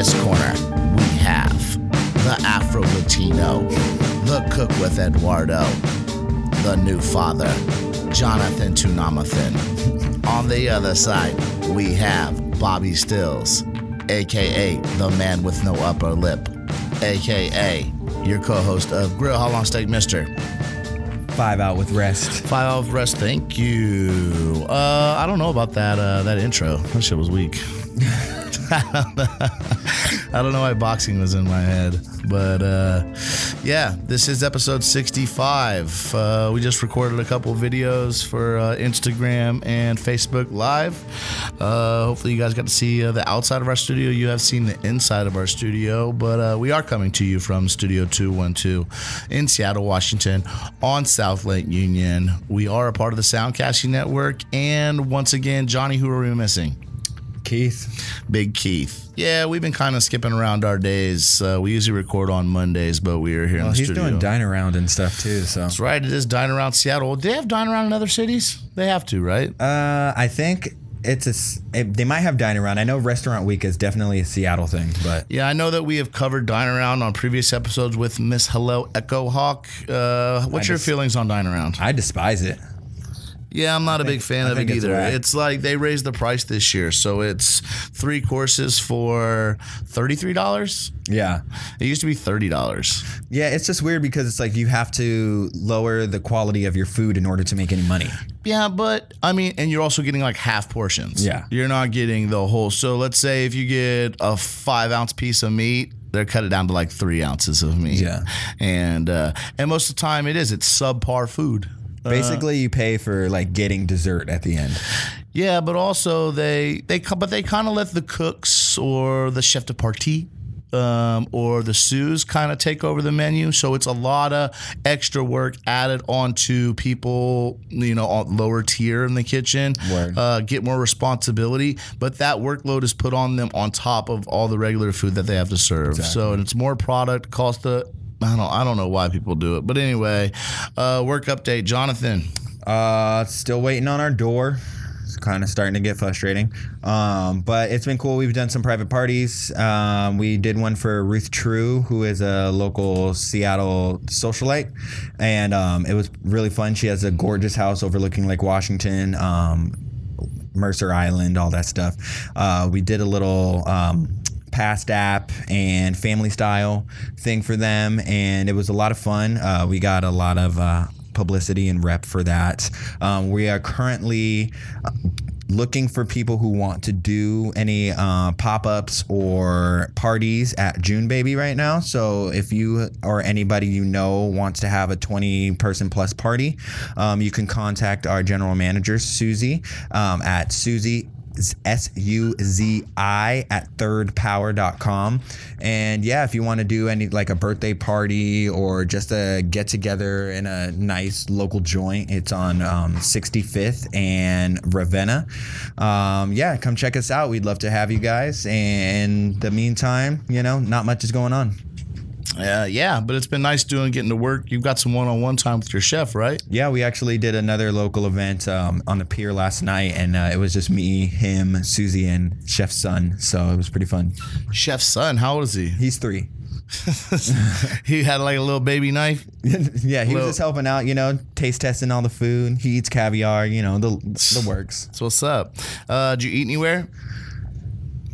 This corner, we have the Afro Latino, the cook with Eduardo, the new father, Jonathan Tunamathan. On the other side, we have Bobby Stills, aka the man with no upper lip, aka your co host of Grill How Long Steak Mister. Five out with rest. Five off rest, thank you. Uh, I don't know about that uh, that intro. That shit was weak. I don't know why boxing was in my head, but uh, yeah, this is episode 65. Uh, we just recorded a couple videos for uh, Instagram and Facebook Live. Uh, hopefully, you guys got to see uh, the outside of our studio. You have seen the inside of our studio, but uh, we are coming to you from Studio 212 in Seattle, Washington, on South Lake Union. We are a part of the Soundcasting Network, and once again, Johnny, who are we missing? Keith. Big Keith. Yeah, we've been kind of skipping around our days. Uh, we usually record on Mondays, but we are here Well, in the he's studio. doing dine around and stuff too. So That's right. It is Dine Around Seattle. Do they have Dine Around in other cities? They have to, right? uh, I think it's a It, they might have dine around. I know Restaurant Week is definitely a Seattle thing, but Yeah, I know that we have covered Dine Around on previous episodes with Miss Hillel Echo Hawk. Uh, what's I your feelings on Dine Around? I despise it. Yeah, I'm not a big fan I of it think it's either. It's like they raised the price this year, so it's three courses for thirty-three dollars. Yeah. It used to be thirty dollars. Yeah, it's just weird because it's like you have to lower the quality of your food in order to make any money. Yeah, but I mean, and you're also getting like half portions. Yeah. You're not getting the whole. So let's say if you get a five ounce piece of meat, they're cut it down to like three ounces of meat. Yeah. And uh, and most of the time it is it's subpar food. Uh, Basically, you pay for like getting dessert at the end. yeah, but also they they but they kind of let the cooks or the chef de partie. Um, or the sous kind of take over the menu, so it's a lot of extra work added onto people, you know, on lower tier in the kitchen. Uh, get more responsibility, but that workload is put on them on top of all the regular food that they have to serve. So and it's more product cost. The I don't I don't know why people do it, but anyway, uh, work update, Jonathan. Uh, still waiting on our door. It's kind of starting to get frustrating. Um, but it's been cool. We've done some private parties. Um, we did one for Ruth True, who is a local Seattle socialite, and um, it was really fun. She has a gorgeous house overlooking Lake Washington. Um, Mercer Island, all that stuff. Uh, we did a little um, past app and family style thing for them, and it was a lot of fun. Uh, we got a lot of uh, publicity and rep for that. Um, we are currently. uh, Looking for people who want to do any uh, pop ups or parties at June Baby right now. So, if you or anybody you know wants to have a 20 person plus party, um, you can contact our general manager, Susie, um, at Susie. S U Z I at thirdpower.com. And yeah, if you want to do any like a birthday party or just a get together in a nice local joint, it's on um, 65th and Ravenna. Um, yeah, come check us out. We'd love to have you guys. And in the meantime, you know, not much is going on. Uh, yeah, but it's been nice doing getting to work. You've got some one on one time with your chef, right? Yeah, we actually did another local event um, on the pier last night, and uh, it was just me, him, Susie, and Chef's son. So it was pretty fun. Chef's son, how old is he? He's three. he had like a little baby knife. yeah, he Well- was just helping out, you know, taste testing all the food. He eats caviar, you know, the the works. So what's up? Uh, did you eat anywhere?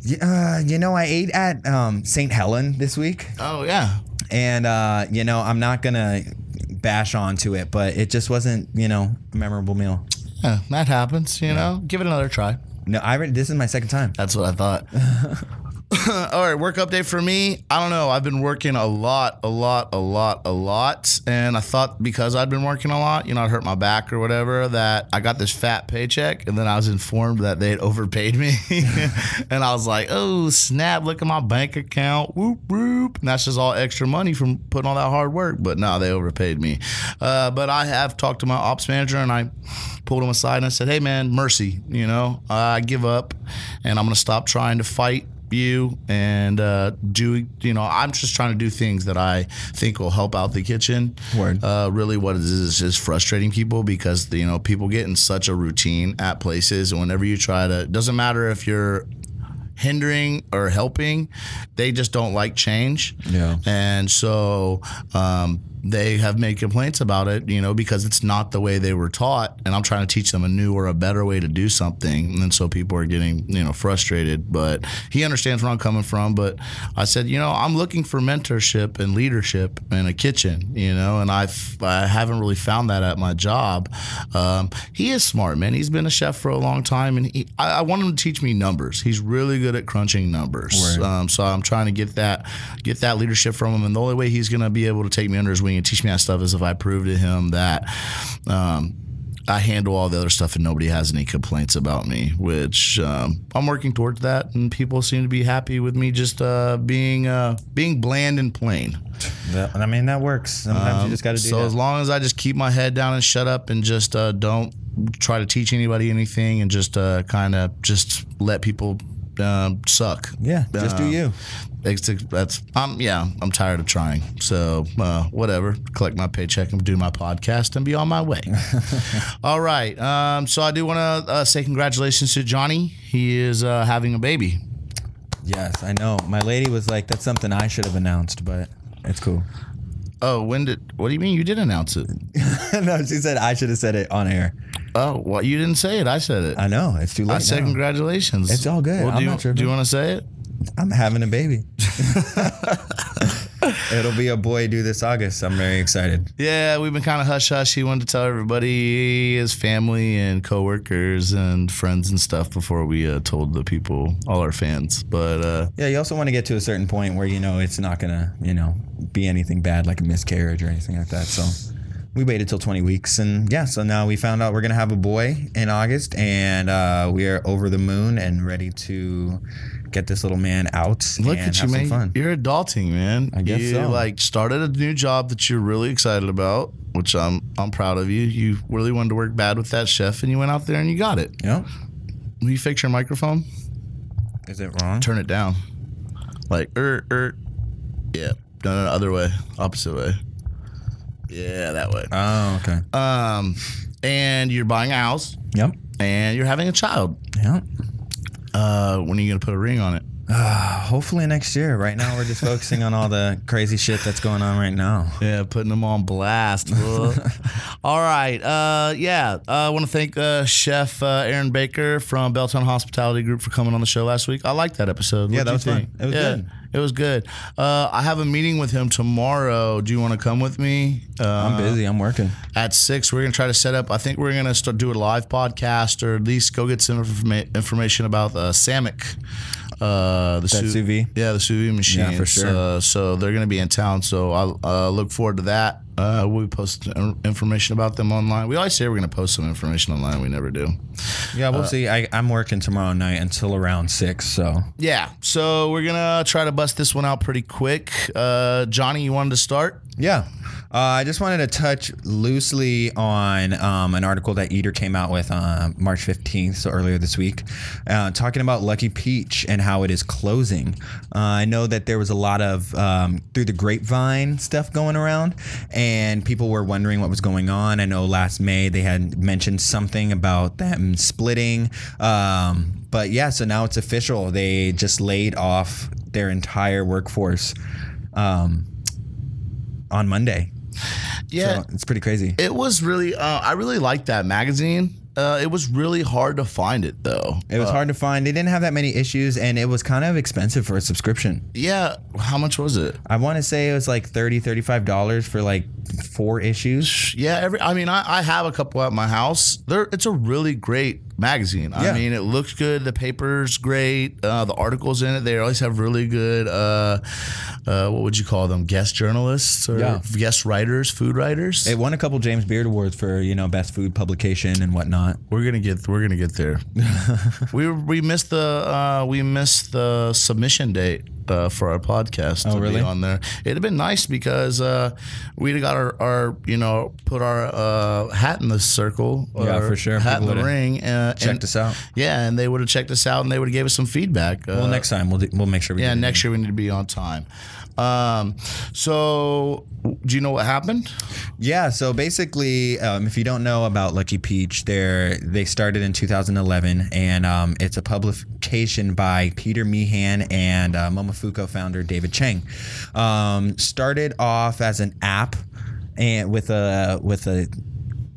Yeah, uh, you know, I ate at um, St. Helen this week, Oh yeah. And uh, you know, I'm not gonna bash onto it, but it just wasn't, you know, a memorable meal. Yeah, that happens. You know, give it another try. No, I re- this is my second time. That's what I thought. All right, work update for me. I don't know. I've been working a lot, a lot, a lot, a lot. And I thought because I'd been working a lot, you know, I'd hurt my back or whatever, that I got this fat paycheck. And then I was informed that they had overpaid me. and I was like, oh, snap, look at my bank account. Whoop, whoop. And that's just all extra money from putting all that hard work. But no, they overpaid me. Uh, but I have talked to my ops manager and I pulled him aside and I said, hey, man, mercy. You know, I give up and I'm going to stop trying to fight you and uh, do you know i'm just trying to do things that i think will help out the kitchen Word. uh, really what it is is just frustrating people because you know people get in such a routine at places and whenever you try to it doesn't matter if you're hindering or helping. They just don't like change. Yeah. And so um, they have made complaints about it, you know, because it's not the way they were taught. And I'm trying to teach them a new or a better way to do something. And so people are getting, you know, frustrated. But he understands where I'm coming from. But I said, you know, I'm looking for mentorship and leadership in a kitchen, you know, and I've, I haven't really found that at my job. Um, he is smart, man. He's been a chef for a long time. And he, I, I want him to teach me numbers. He's really good at crunching numbers. Word. Um, so I'm trying to get that, get that leadership from him. And the only way he's going to be able to take me under his wing and teach me that stuff is if I prove to him that um, I handle all the other stuff and nobody has any complaints about me, which um, I'm working towards that. And people seem to be happy with me just uh, being uh, being bland and plain. That- I mean, that works. Sometimes you just got to do Um, so that. as long as I just keep my head down and shut up and just uh, don't try to teach anybody anything and just uh, kind of just let people um, suck. yeah, just do Uh, you. That's, that's I'm yeah I'm tired of trying. So uh, whatever, collect my paycheck and do my podcast and be on my way. All right. Um, so I do want to uh, say congratulations to Johnny. He is uh, having a baby. Yes, I know. My lady was like, "That's something I should have announced," but it's cool. Oh, when did? What do you mean you did announce it? no, she said I should have said it on air. Oh, well, you didn't say it. I said it. I know it's too late. I said now. congratulations. It's all good. Well, I'm do, you, do you want to say it? I'm having a baby. It'll be a boy due this August. I'm very excited. Yeah, we've been kind of hush hush. He wanted to tell everybody, his family and coworkers and friends and stuff before we uh, told the people, all our fans. But uh, Yeah, you also want to get to a certain point where you know it's not gonna, you know, be anything bad like a miscarriage or anything like that. So we waited till 20 weeks, and yeah, so now we found out we're gonna have a boy in August, and uh, we are over the moon and ready to get this little man out look and at you, man. fun. You're adulting, man. I guess you, so. Like started a new job that you're really excited about, which I'm I'm proud of you. You really wanted to work bad with that chef, and you went out there and you got it. Yep. Will you fix your microphone? Is it wrong? Turn it down. Like er er. Yeah. No, no, no, other way. Opposite way. Yeah, that way. Oh, okay. Um, and you're buying a house Yep. and you're having a child. Yep. Uh, when are you gonna put a ring on it? Uh, hopefully next year. Right now, we're just focusing on all the crazy shit that's going on right now. Yeah, putting them on blast. All right. Uh, yeah. I want to thank uh, Chef uh, Aaron Baker from Belltown Hospitality Group for coming on the show last week. I liked that episode. Yeah, What'd that was fun. It was Yeah, good. It was good. Uh, I have a meeting with him tomorrow. Do you want to come with me? Uh, I'm busy. I'm working. at six. We're gonna try to set up. I think we're gonna start do a live podcast, or at least go get some informa- information about the Sammic. Uh, the That sous vide? yeah, the sous vide machine. Yeah, for sure. Uh, so they're gonna be in town. So I'll uh, look forward to that. Uh, we post uh, information about them online. We always say we're gonna post some information online. We never do. Yeah, we'll see. I, I'm working tomorrow night until around six. So Yeah. So we're gonna try to bust this one out pretty quick. Uh, Johnny, you wanted to start? yeah, uh, I just wanted to touch loosely on um, an article that Eater came out with on March 15th, so earlier this week, uh, talking about Lucky Peach and how it is closing. Uh, I know that there was a lot of um, through the grapevine stuff going around, and people were wondering what was going on. I know last May they had mentioned something about them splitting. Um, but yeah, so now it's official. They just laid off their entire workforce um, on Monday. Yeah. So it's pretty crazy. It was really. Uh, I really liked that magazine. Uh, it was really hard to find it though. It was hard to find. They didn't have that many issues, and it was kind of expensive for a subscription. Yeah. How much was it? I want to say it was like 30 $35 for like four issues. Yeah, every I mean, I, I have a couple at my house. There, it's a really great magazine. I Yeah. mean, it looks good. The paper's great. Uh, the articles in it, they always have really good. Uh, uh, what would you call them? Guest journalists or Yeah. guest writers, food writers. It won a couple James Beard awards for you know best food publication and whatnot. we're gonna get. We're gonna get there. we we missed the uh, we missed the submission date. Uh, for our podcast Oh, to really? be on there. It'd have been nice because uh, we'd have got our, our you know put our uh, hat in the circle. Yeah, for sure. Hat in the ring. Uh, Checked and, us out. Yeah, and they would have checked us out and they would have gave us some feedback. Uh, Well, next time we'll do, we'll make sure we yeah, next year we need to be on time. Um, so, do you know what happened? Yeah, so basically, um, if you don't know about Lucky Peach, they they started in 2011, and um, it's a publication by Peter Meehan and uh, Momofuku founder David Chang. Um, started off as an app, and with a with a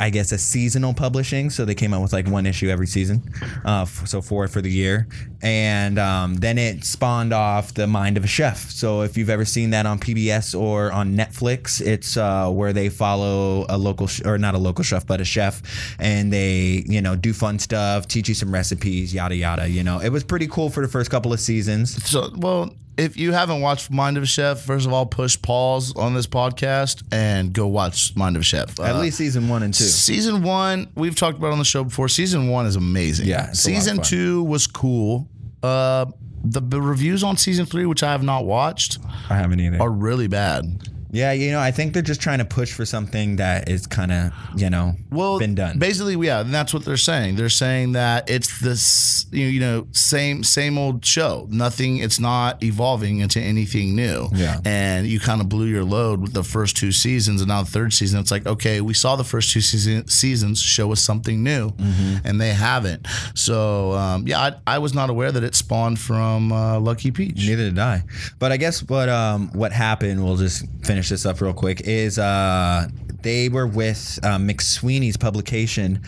I guess a seasonal publishing, so they came out with like one issue every season, uh, f- so four for the year, and um, then it spawned off the Mind of a Chef. So if you've ever seen that on PBS or on Netflix, it's uh, where they follow a local sh- or not a local chef, but a chef, and they you know do fun stuff, teach you some recipes, yada yada. You know, it was pretty cool for the first couple of seasons. So, well, if you haven't watched Mind of a Chef, first of all, push pause on this podcast and go watch Mind of a Chef. At Uh, least season one and two. Season one, we've talked about on the show before. Season one is amazing. Yeah, it's a lot of Season two was cool. Uh, the, the reviews on season three, which I have not watched, I haven't either. are really bad. Yeah, you know, I think they're just trying to push for something that is kind of you know well been done. Basically, yeah, and that's what they're saying. They're saying that it's this you you know same same old show. Nothing. It's not evolving into anything new. Yeah. And you kind of blew your load with the first two seasons, and now the third season. It's like okay, we saw the first two season, seasons. Show us something new, Mm-hmm. and they haven't. So um, yeah, I, I was not aware that it spawned from uh, Lucky Peach. Neither did I. But I guess what um what happened, we'll just finish this up real quick, is uh they were with uh, McSweeney's publication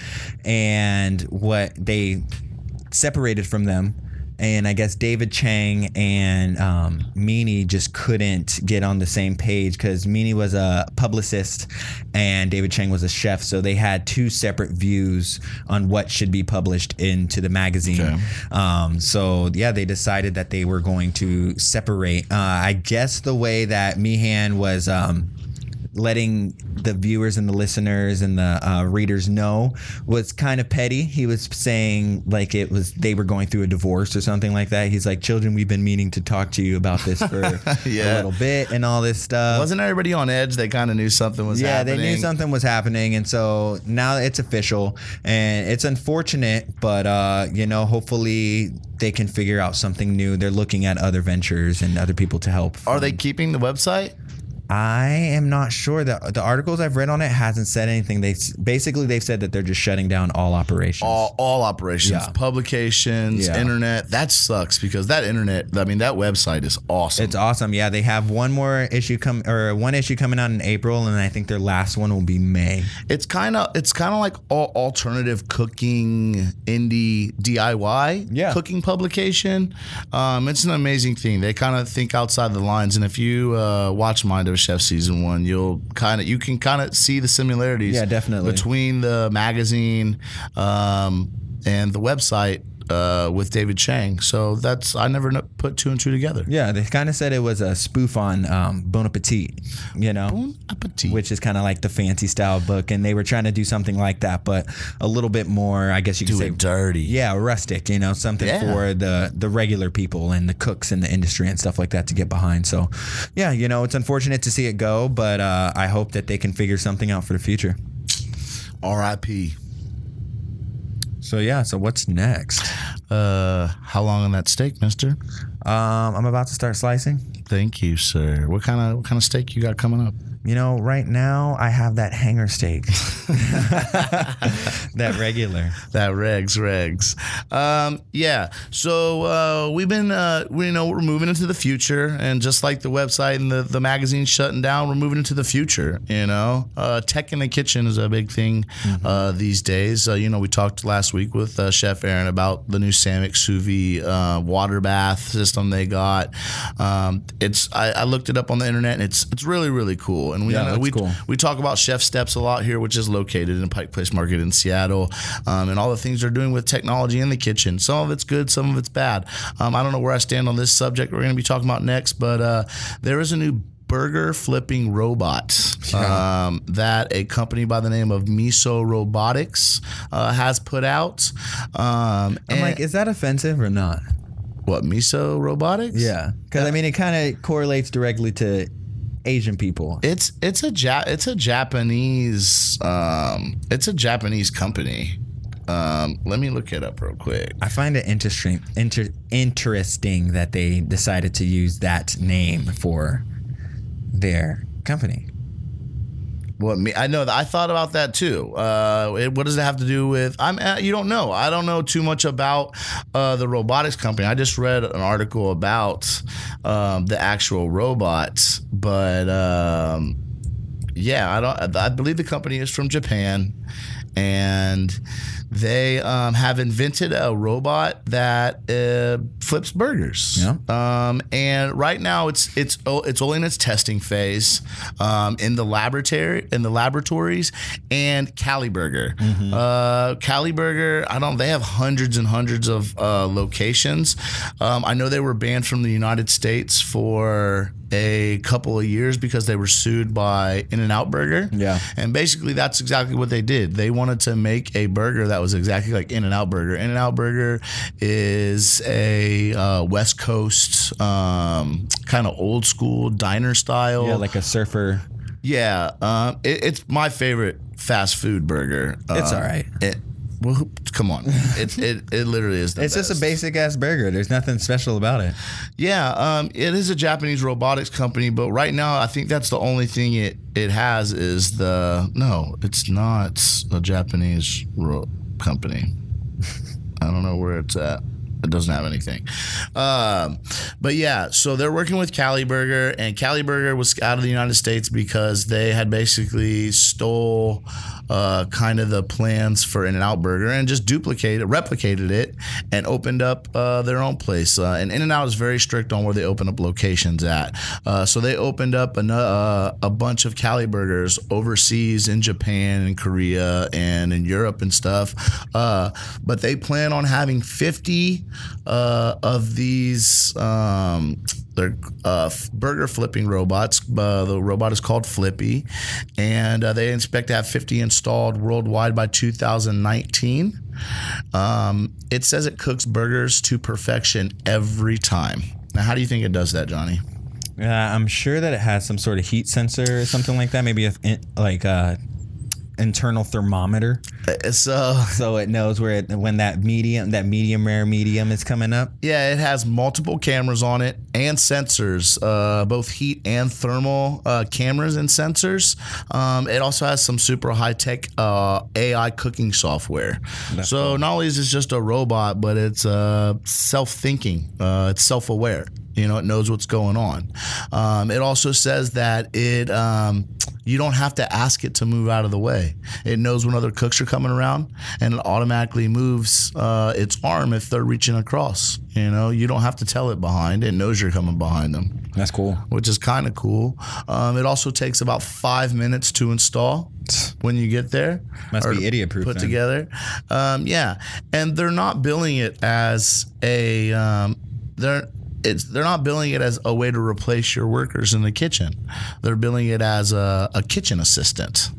and what they separated from them. And I guess David Chang and um, Meehan just couldn't get on the same page because Meehan was a publicist and David Chang was a chef. So they had two separate views on what should be published into the magazine. Okay. Um, so yeah, they decided that they were going to separate. Uh, I guess the way that Meehan was um, letting the viewers and the listeners and the uh, readers know was kind of petty. He was saying like it was they were going through a divorce or something like that. He's like, "Children, we've been meaning to talk to you about this for Yeah. a little bit and all this stuff." Wasn't everybody on edge? They kind of knew something was yeah, happening. they knew something was happening, and so now it's official, and it's unfortunate, but uh, you know, hopefully they can figure out something new. They're looking at other ventures and other people to help. Are they keeping the website? I am not sure. that the articles I've read on it hasn't said anything. They basically they've said that they're just shutting down all operations. all, all operations, Yeah. publications, Yeah. internet. That sucks because that internet, I mean, that website is awesome. It's awesome. Yeah, they have one more issue come or one issue coming out in April, and I think their last one will be May. It's kind of it's kind of like all alternative cooking indie DIY Yeah. cooking publication. Um, it's an amazing thing. They kind of think outside the lines, and if you uh, watch Mind of Chef season one, you'll kind of you can kind of see the similarities. Yeah, definitely. between the magazine um, and the website. Uh, with David Chang, so that's I never put two and two together. Yeah, they kind of said it was a spoof on um, Bon Appetit, you know. Bon appetit. which is kind of like the fancy style book, and they were trying to do something like that, but a little bit more, I guess you could do say, it dirty. yeah, rustic. You know, something Yeah. for the the regular people and the cooks in the industry and stuff like that to get behind. So, yeah, you know, it's unfortunate to see it go, but uh, I hope that they can figure something out for the future. R.I.P. So yeah, so what's next? Uh, how long on that steak, Mister? Um, I'm about to start slicing. Thank you, sir. What kind of what kind of steak you got coming up? You know, right now I have that hanger steak, that regular. That regs regs. Um, yeah. So uh, we've been uh, we you know we're moving into the future, and just like the website and the the magazine shutting down, we're moving into the future. You know, uh, tech in the kitchen is a big thing uh, these days. Uh, you know, we talked last week with uh, Chef Aaron about the new Sammic sous vide uh, water bath system they got. Um, it's I, I looked it up on the internet, and it's it's really really cool. And we Yeah, know, we cool. we talk about Chef Steps a lot here, which is located in Pike Place Market in Seattle, um, and all the things they're doing with technology in the kitchen. Some of it's good, some of it's bad. Um, I don't know where I stand on this subject. We're going to be talking about next, but uh, there is a new burger flipping robot um, that a company by the name of Miso Robotics uh, has put out. Um, I'm and- like, is that offensive or not? What miso robotics? Yeah, because I mean, it kind of correlates directly to Asian people. It's it's a ja- it's a Japanese um it's a Japanese company. Um, let me look it up real quick. I find it interesting, inter, interesting that they decided to use that name for their company. What me? I know that I thought about that too. Uh, it, what does it have to do with? I'm. Uh, you don't know. I don't know too much about uh, the robotics company. I just read an article about um, the actual robots, but um, yeah, I don't. I believe the company is from Japan, and they um, have invented a robot that uh, flips burgers. Yeah. Um, and right now it's it's oh, it's only in its testing phase um, in the laboratory in the laboratories and Cali Burger. Uh, Cali Burger, I don't. They have hundreds and hundreds of uh, locations. Um, I know they were banned from the United States for a couple of years because they were sued by In and Out Burger. Yeah. And basically, that's exactly what they did. They wanted to make a burger that was exactly like In and Out Burger. In and Out Burger is a uh, West Coast um, kind of old school diner style. Yeah, like a surfer. Yeah, um, it, it's my favorite fast food burger. It's Uh, all right. It, well, come on, it, it it literally is. The It's just a basic ass burger. There's nothing special about it. Yeah, um, it is a Japanese robotics company, but right now I think that's the only thing it it has is the no, it's not a Japanese ro- company. I don't know where it's at. It doesn't have anything. Um, but yeah, so they're working with Cali Burger, and Cali Burger was out of the United States because they had basically stole uh, kind of the plans for In and Out Burger and just duplicated, replicated it, and opened up uh, their own place. Uh, and In and Out is very strict on where they open up locations at. Uh, so they opened up an, uh, a bunch of Cali Burgers overseas in Japan and Korea and in Europe and stuff. Uh, but they plan on having 50 uh, of these. Um, they're uh, burger flipping robots. Uh, the robot is called Flippy, and uh, they expect to have 50 installed worldwide by 2019. Um, it says it cooks burgers to perfection every time. Now, how do you think it does that, Johnny? Uh, I'm sure that it has some sort of heat sensor or something like that. Maybe in- like a internal thermometer, uh, so it knows where it, when that medium, that medium rare medium is coming up. Yeah, it has multiple cameras on it and sensors, uh, both heat and thermal uh, cameras and sensors. Um, it also has some super high tech uh, AI cooking software. so not only is it just a robot, but it's uh, self thinking, uh, it's self aware. You know, it knows what's going on. Um, it also says that it um, you don't have to ask it to move out of the way. It knows when other cooks are coming around, and it automatically moves uh, its arm if they're reaching across. You know, you don't have to tell it behind. It knows you're coming behind them, That's cool. which is kind of cool. Um, it also takes about five minutes to install when you get there. Must be idiot proof. Put together, um, yeah, and they're not billing it as a um, they're it's they're not billing it as a way to replace your workers in the kitchen. They're billing it as a, a kitchen assistant.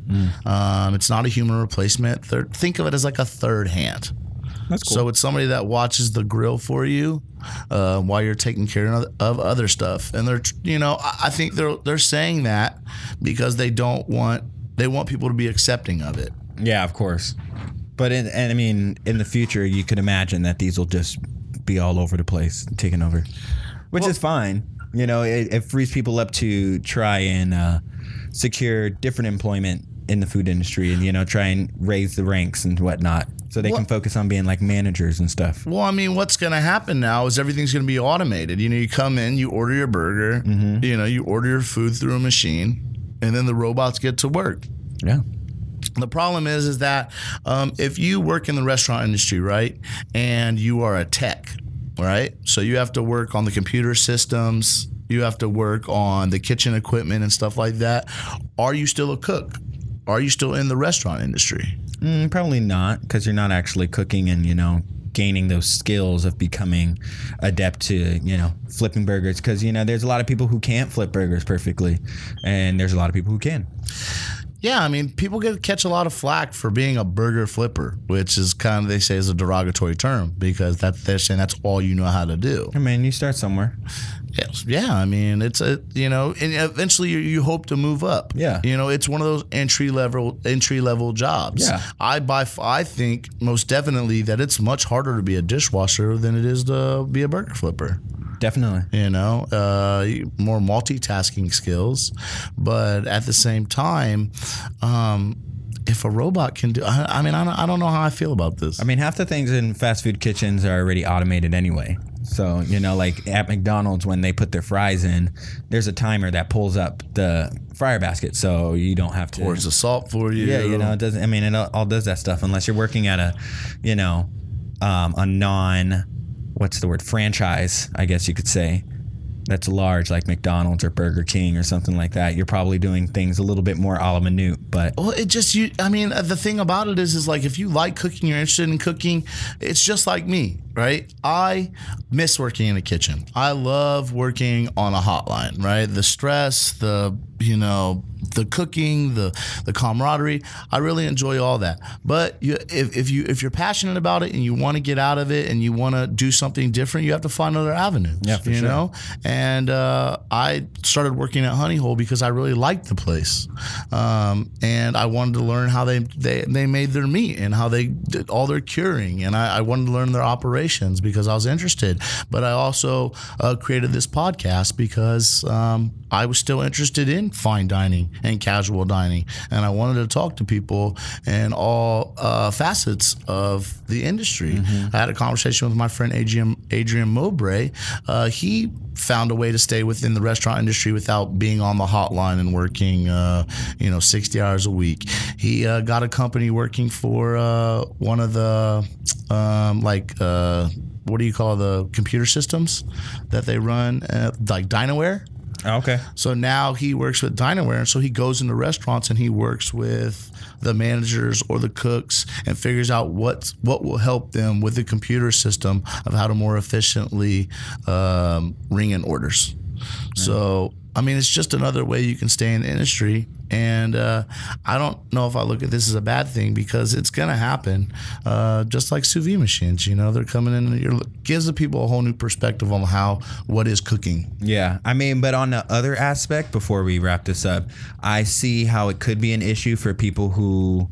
Um, it's not a human replacement. They're, think of it as like a third hand. That's cool. So it's somebody that watches the grill for you uh, while you're taking care of, of other stuff. And they're, you know, I I think they're they're saying that because they don't want they want people to be accepting of it. yeah, of course. But in, and I mean, in the future, you could imagine that these will just be all over the place, taking over, which is fine. You know, it, it frees people up to try and uh, secure different employment in the food industry, and you know, try and raise the ranks and whatnot, so they can focus on being like managers and stuff. Well, I mean, what's going to happen now is everything's going to be automated. You know, you come in, you order your burger, you know, you order your food through a machine, and then the robots get to work. Yeah. The problem is, is that um, if you work in the restaurant industry, right, and you are a tech, right, so you have to work on the computer systems, you have to work on the kitchen equipment and stuff like that. Are you still a cook? Are you still in the restaurant industry? Mm, probably not, because you're not actually cooking and you know gaining those skills of becoming adept to you know flipping burgers. Because you know there's a lot of people who can't flip burgers perfectly, and there's a lot of people who can. Yeah, I mean, people get catch a lot of flack for being a burger flipper, which is kind of they say is a derogatory term because that they're saying that's all you know how to do. I mean, you start somewhere. Yes. Yeah, I mean, it's a you know, and eventually you, you hope to move up. Yeah. you know, it's one of those entry level entry level jobs. Yeah. I by I think most definitely that it's much harder to be a dishwasher than it is to be a burger flipper. Definitely. You know, uh, more multitasking skills, but at the same time, um, if a robot can do, I, I mean, I don't, I don't know how I feel about this. I mean, half the things in fast food kitchens are already automated anyway. So, you know, like at McDonald's, when they put their fries in, there's a timer that pulls up the fryer basket. So you don't have to. pours the salt for you. Yeah, you know, it doesn't, I mean, it all, does that stuff unless you're working at a, you know, um, a non, what's the word, franchise, I guess you could say. That's large, like McDonald's or Burger King or something like that. You're probably doing things a little bit more a la minute, but Well, it just you. I mean, the thing about it is, is like if you like cooking, you're interested in cooking. It's just like me, right? I miss working in a kitchen. I love working on a hotline, right? The stress, the you know, the cooking, the the camaraderie. I really enjoy all that. But you, if, if you if you're passionate about it and you want to get out of it and you want to do something different, you have to find other avenues. Yeah, for you sure. know. And uh, I started working at Honey Hole because I really liked the place, um, and I wanted to learn how they, they they made their meat and how they did all their curing, and I, I wanted to learn their operations because I was interested. But I also uh, created this podcast because um, I was still interested in fine dining and casual dining, and I wanted to talk to people in all uh, facets of the industry. I had a conversation with my friend Adrian Adrian Mowbray. Uh, he found a way to stay within the restaurant industry without being on the hotline and working, uh, you know, 60 hours a week. He uh, got a company working for uh, one of the um, like. Uh, what do you call the computer systems that they run, uh, like Dinerware? okay. So now he works with Dinerware, and so he goes into restaurants and he works with the managers or the cooks and figures out what what will help them with the computer system of how to more efficiently um, ring in orders. So I mean, it's just another way you can stay in the industry. And uh, I don't know if I look at this as a bad thing because it's going to happen. Uh, just like sous vide machines, you know, they're coming in and you're, gives the people a whole new perspective on how what is cooking. Yeah, I mean, but on the other aspect, before we wrap this up, I see how it could be an issue for people who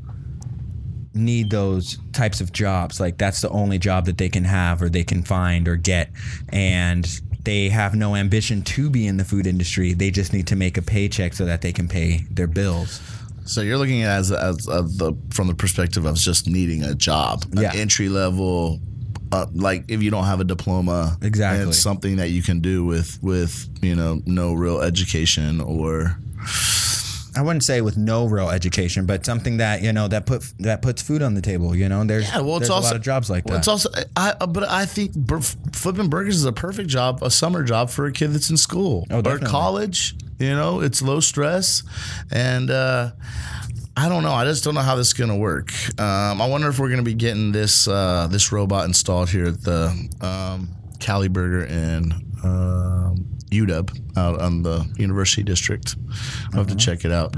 need those types of jobs. Like that's the only job that they can have or they can find or get, and they have no ambition to be in the food industry. They just need to make a paycheck so that they can pay their bills. So you're looking at as, as, the from the perspective of just needing a job, an Yeah. entry level. Uh, like if you don't have a diploma, Exactly. it's something that you can do with with you know no real education or I wouldn't say with no real education, but something that you know that put that puts food on the table. You know, there's Yeah, well, it's there's also a lot of jobs like well, that. It's also, I, but I think flipping burgers is a perfect job, a summer job for a kid that's in school Oh, or college. You know, it's low stress, and uh, I don't know. I just don't know how this is gonna work. Um, I wonder if we're gonna be getting this uh, this robot installed here at the um, Cali Burger in um, UW out on the University District. I'll have to check it out.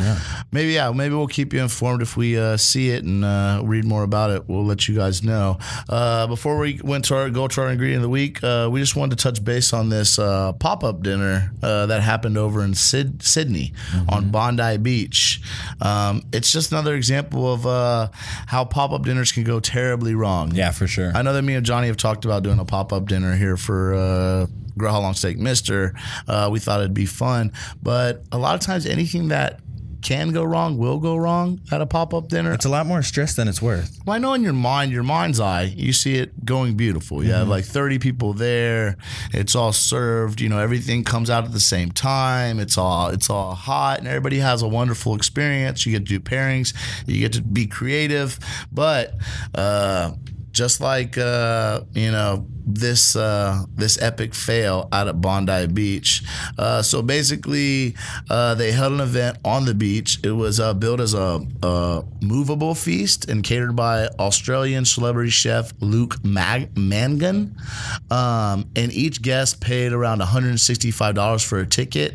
Maybe yeah, maybe we'll keep you informed if we uh, see it and uh, read more about it. We'll let you guys know. Uh, before we went to our go to our ingredient of the week, uh, we just wanted to touch base on this uh, pop up dinner uh, that happened over in Syd- Sydney on Bondi Beach. Um, it's just another example of uh, how pop up dinners can go terribly wrong. yeah, for sure. I know that me and Johnny have talked about doing a pop up dinner here for Grill How Long Steak Mister. Uh, we thought it'd be fun, but a lot of times anything that can go wrong will go wrong at a pop up dinner. It's a lot more stress than it's worth. Well, I know in your mind, your mind's eye, you see it going beautiful. You have like 30 people there. It's all served. You know, everything comes out at the same time. It's all it's all hot, and everybody has a wonderful experience. You get to do pairings. You get to be creative, but. Uh, just like uh, you know this uh, this epic fail out at Bondi Beach. Uh, so basically, uh, they held an event on the beach. It was uh, built as a, a movable feast and catered by Australian celebrity chef Luke Mag- Mangan. Um, and each guest paid around $165 for a ticket.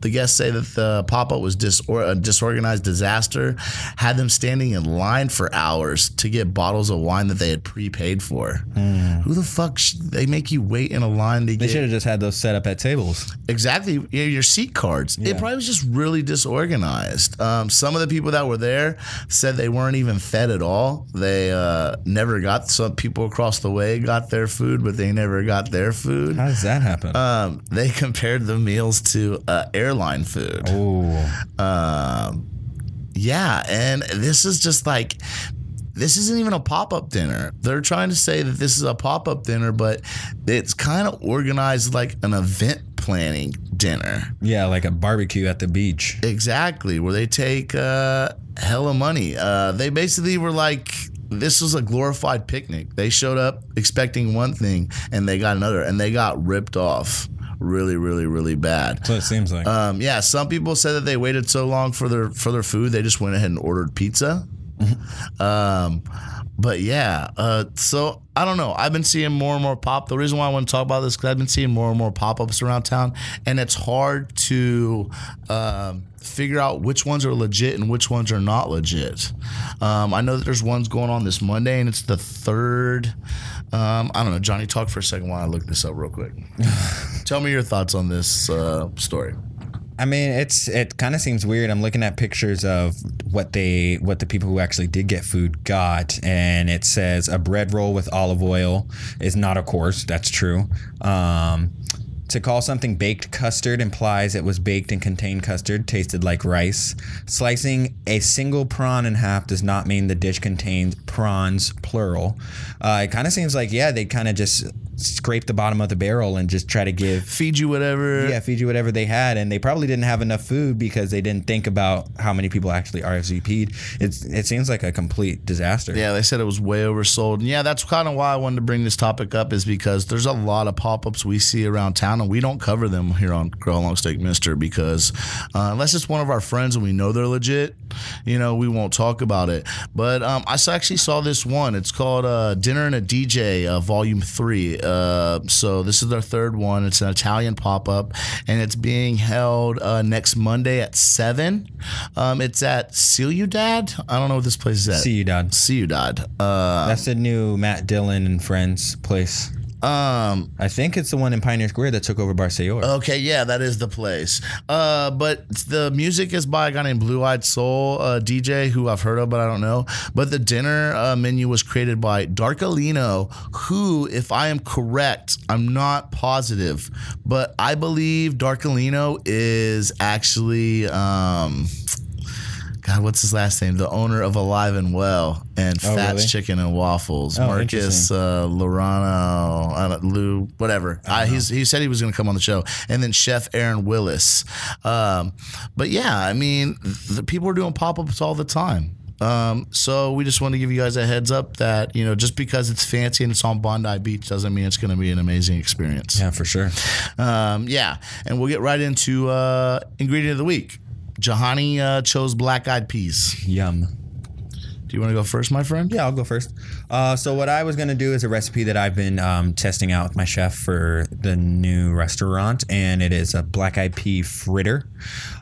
The guests say that the pop up was disor- a disorganized disaster, had them standing in line for hours to get bottles of wine that they had prepaid for. Who the fuck? Sh- they make you wait in a line to They get They should have just had those set up at tables. exactly your seat cards. It probably was just really disorganized. Um, some of the people that were there said they weren't even fed at all. They uh, never got. Some people across the way got their food, but they never got their food. How does that happen? Um, they compared the meals to uh, airline food. oh, Um, yeah, and this is just like this isn't even a pop up dinner. They're trying to say that this is a pop up dinner, but it's kind of organized like an event planning dinner. yeah, like a barbecue at the beach. Exactly, where they take uh, hella money. Uh, they basically were like, this was a glorified picnic. They showed up expecting one thing and they got another, and they got ripped off really, really, really bad. So it seems like. Um, yeah, some people said that they waited so long for their for their food, they just went ahead and ordered pizza. um, but yeah, uh, so I don't know. I've been seeing more and more pop. The reason why I want to talk about this because I've been seeing more and more pop ups around town, and it's hard to um, figure out which ones are legit and which ones are not legit. Um, I know that there's ones going on this Monday, and it's the third. Um, I don't know, Johnny. Talk for a second while I look this up real quick. Tell me your thoughts on this uh, story. I mean, it's it kind of seems weird. I'm looking at pictures of what they what the people who actually did get food got, and it says a bread roll with olive oil is not a course. That's true. Um, to call something baked custard implies it was baked and contained custard, tasted like rice. Slicing a single prawn in half does not mean the dish contains prawns, plural. Uh, it kind of seems like, yeah, they kind of just scrape the bottom of the barrel and just try to give feed you whatever. yeah, feed you whatever they had, and they probably didn't have enough food because they didn't think about how many people actually RSVP'd. It's it seems like a complete disaster. Yeah, they said it was way oversold. And yeah, that's kind of why I wanted to bring this topic up is because there's a lot of pop-ups we see around town and we don't cover them here on Grill Long Steak Mister because uh, unless it's one of our friends and we know they're legit, you know, we won't talk about it. But um, I actually saw this one. It's called uh, Dinner and a DJ, uh, Volume 3. Uh, so this is their third one. It's an Italian pop-up and it's being held uh, next Monday at 7. Um, it's at Ciudad. I don't know what this place is at. See you, Dad. See Ciudad. Uh, That's the new Matt Dillon and Friends place. Um, I think it's the one in Pioneer Square that took over Barcelona. okay, yeah, that is the place. Uh, but the music is by a guy named Blue Eyed Soul, uh, DJ, who I've heard of, but I don't know. But the dinner uh, menu was created by Darkalino, who, if I am correct, I'm not positive, but I believe Darkalino is actually. Um, God, what's his last name? The owner of Alive and Well and Oh, Fats really? Chicken and Waffles, Oh, Marcus uh, Lorano, I Lou, whatever. Uh, he's he said he was going to come on the show, and then Chef Aaron Willis. Um, but yeah, I mean, the people are doing pop ups all the time. Um, so we just want to give you guys a heads up that you know just because it's fancy and it's on Bondi Beach doesn't mean it's going to be an amazing experience. Yeah, for sure. Um, yeah, and we'll get right into uh, ingredient of the week. Johnny uh, chose black eyed peas. Yum. Do you want to go first, my friend? Yeah, I'll go first. Uh, so what I was gonna do is a recipe that I've been um, testing out with my chef for the new restaurant, and it is a black eyed pea fritter.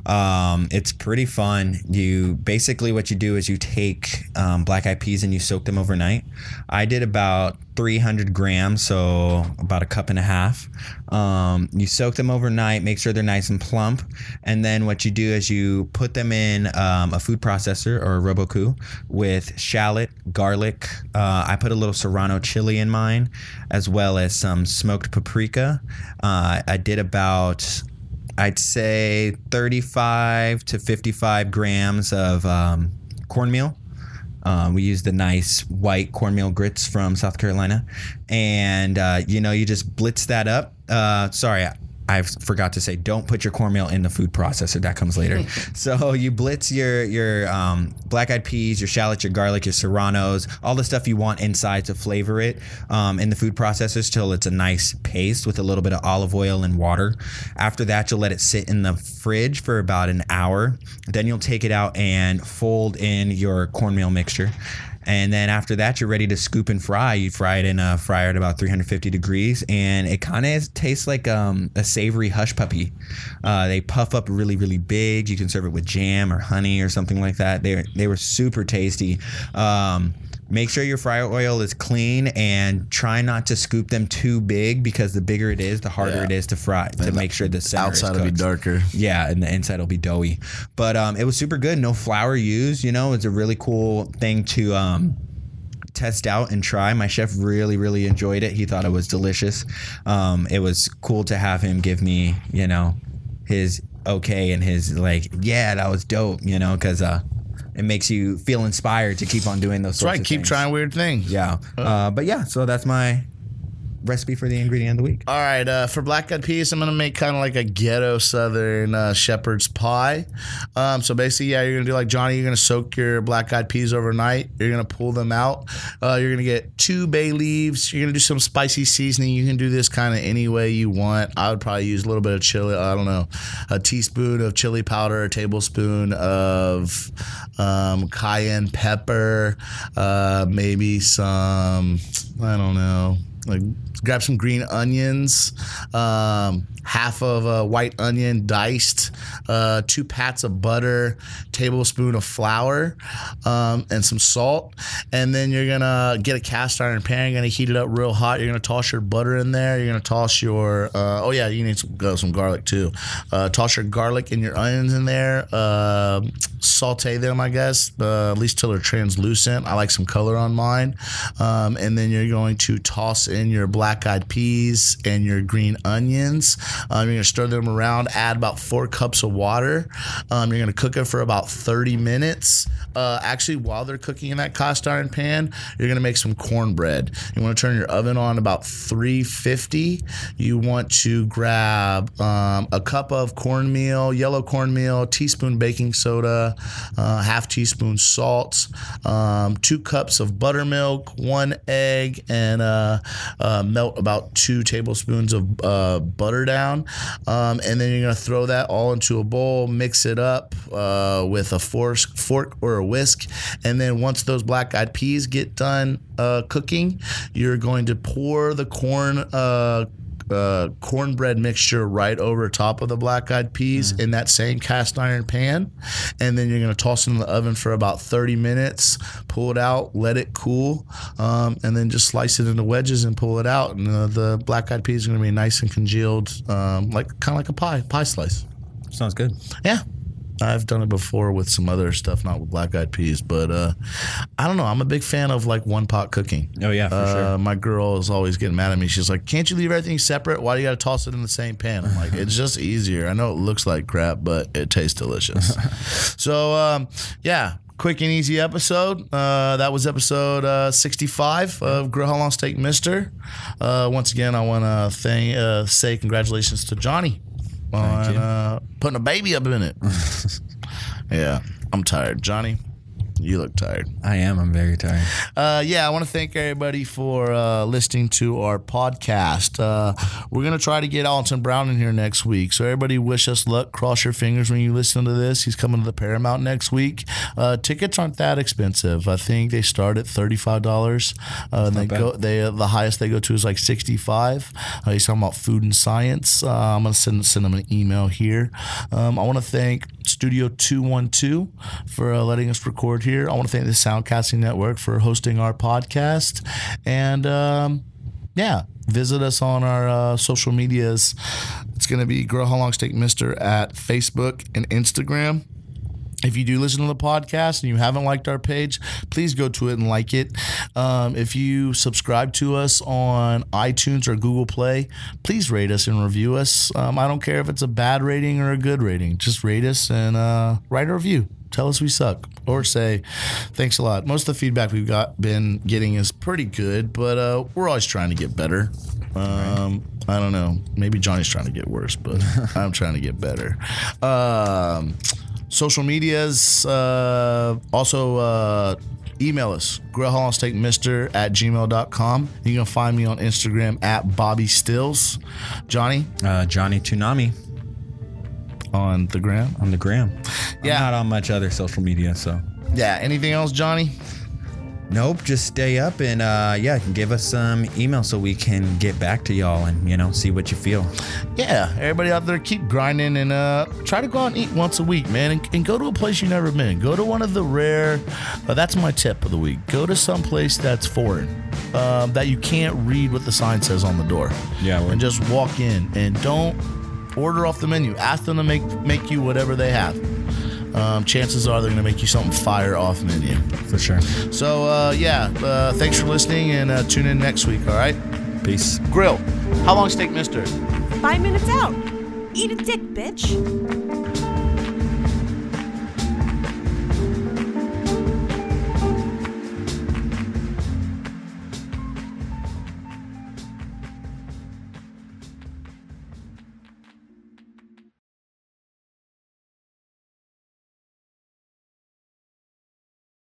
Um, it's pretty fun. You basically what you do is you take um, black eyed peas and you soak them overnight. I did about 300 grams, so about a cup and a half. Um, you soak them overnight, make sure they're nice and plump, and then what you do is you put them in um, a food processor or a Robot Coupe with shallot, garlic. Uh, I put a little serrano chili in mine, as well as some smoked paprika. Uh, I did about I'd say 35 to 55 grams of um, cornmeal. Uh, we use the nice white cornmeal grits from South Carolina, and uh, you know you just blitz that up. Uh, sorry, I, forgot to say don't put your cornmeal in the food processor. That comes later. so you blitz your your um, black eyed peas, your shallots, your garlic, your serranos, all the stuff you want inside to flavor it um, in the food processors till it's a nice paste with a little bit of olive oil and water. After that, you'll let it sit in the fridge for about an hour. Then you'll take it out and fold in your cornmeal mixture. And then after that, you're ready to scoop and fry. You fry it in a fryer at about 350 degrees, and it kind of tastes like um, a savory hush puppy. Uh, they puff up really, really big. You can serve it with jam or honey or something like that. They they were super tasty. Um, Make sure your fryer oil is clean and try not to scoop them too big because the bigger it is, the harder Yeah. it is to fry to make sure the center is Outside will be darker. Yeah, and the inside will be doughy. But um, it was super good. No flour used. You know, it's a really cool thing to um, test out and try. My chef really, really enjoyed it. He thought it was delicious. Um, it was cool to have him give me, you know, his okay and his like, yeah, that was dope. You know, because uh, it makes you feel inspired to keep on doing those. That's right. Keep things. trying weird things. Yeah. Uh, but yeah, so that's my recipe for the ingredient of the week. All right, uh, for black eyed peas, I'm gonna make kind of like a ghetto southern uh, shepherd's pie. Um, so basically, yeah, you're gonna do like Johnny. You're gonna soak your black eyed peas overnight. You're gonna pull them out. Uh, you're gonna get two bay leaves. You're gonna do some spicy seasoning. You can do this kind of any way you want. I would probably use a little bit of chili. I don't know, a teaspoon of chili powder, a tablespoon of um, cayenne pepper, uh, maybe some. I don't know like grab some green onions, um, half of a white onion diced, uh, two pats of butter, tablespoon of flour, um, and some salt. And then you're gonna get a cast iron pan. You're gonna heat it up real hot. You're gonna toss your butter in there. You're gonna toss your uh, oh yeah, you need some, uh, some garlic too. Uh, toss your garlic and your onions in there. Uh, saute them, I guess, uh, at least till they're translucent. I like some color on mine. Um, and then you're going to toss in your black eyed peas and your green onions. Um, you're to stir them around, add about four cups of water. Um, you're to cook it for about 30 minutes. Uh, actually, while they're cooking in that cast iron pan, you're to make some cornbread. You want to turn your oven on about 350. You want to grab um, a cup of cornmeal, yellow cornmeal, teaspoon baking soda, uh, half teaspoon salt, um, two cups of buttermilk, one egg, and uh, uh, melt about two tablespoons of uh, butter down. Um, and then you're to throw that all into a bowl, mix it up uh, with a fork, fork or a whisk. And then once those black eyed peas get done uh, cooking, you're going to pour the corn. Uh, cornbread mixture right over top of the black eyed peas in that same cast iron pan. And then you're going to toss it in the oven for about 30 minutes, pull it out, let it cool, um, and then just slice it into wedges and pull it out. And uh, the black eyed peas are going to be nice and congealed, um, like kind of like a pie, pie slice. Sounds good. Yeah. I've done it before with some other stuff, not with black eyed peas, but uh, I don't know. I'm a big fan of like one pot cooking. Oh yeah, for Uh, sure. My girl is always getting mad at me. She's like, "Can't you leave everything separate? Why do you got to toss it in the same pan?" I'm like, "It's just easier. I know it looks like crap, but it tastes delicious." so, um, yeah, quick and easy episode. Uh, that was episode uh, 65 of Grill How Long Steak Mister. Uh, once again, I want to thank uh, say congratulations to Johnny on uh, putting a baby up in it. yeah, I'm tired, Johnny. You look tired. I am. I'm very tired. Uh, yeah, I want to thank everybody for uh, listening to our podcast. Uh, we're going to try to get Alton Brown in here next week. So, everybody, wish us luck. Cross your fingers when you listen to this. He's coming to the Paramount next week. Uh, tickets aren't that expensive. I think they start at $35. Uh, and they bad. go, they, uh, the highest they go to is like 65 uh, He's talking about food and science. Uh, I'm going to send, send him an email here. Um, I want to thank Studio 212 for uh, letting us record here. I want to thank the Soundcasting Network for hosting our podcast. And um, yeah, visit us on our uh, social medias. It's going to be Grill How Long Steak Mister at Facebook and Instagram. If you do listen to the podcast and you haven't liked our page, please go to it and like it. Um, if you subscribe to us on iTunes or Google Play, please rate us and review us. Um, I don't care if it's a bad rating or a good rating. Just rate us and uh, write a review. Tell us we suck or say thanks a lot. Most of the feedback we've got been getting is pretty good, but uh, we're always trying to get better. Um, I don't know. Maybe Johnny's trying to get worse, but I'm trying to get better. Social medias uh, also uh, email us grillhallsteakmister at gmail.com you can find me on instagram at bobby stills. Johnny? Uh, Johnny Tunami on the gram? On the gram. Yeah. I'm not on much other social media, so. Yeah anything else johnny Nope, just stay up and uh, yeah, give us some email so we can get back to y'all and you know see what you feel. Yeah, everybody out there, keep grinding and uh, try to go out and eat once a week, man, and, and go to a place you've never been. Go to one of the rare. Uh, that's my tip of the week. Go to some place that's foreign, um, that you can't read what the sign says on the door. Yeah, and just walk in and don't order off the menu. Ask them to make make you whatever they have. Um, chances are they're gonna make you something fire off menu. For sure. So uh, yeah, uh, thanks for listening and uh, tune in next week. All right, Peace. Grill. How long steak, Mister? Five minutes out. Eat a dick, bitch.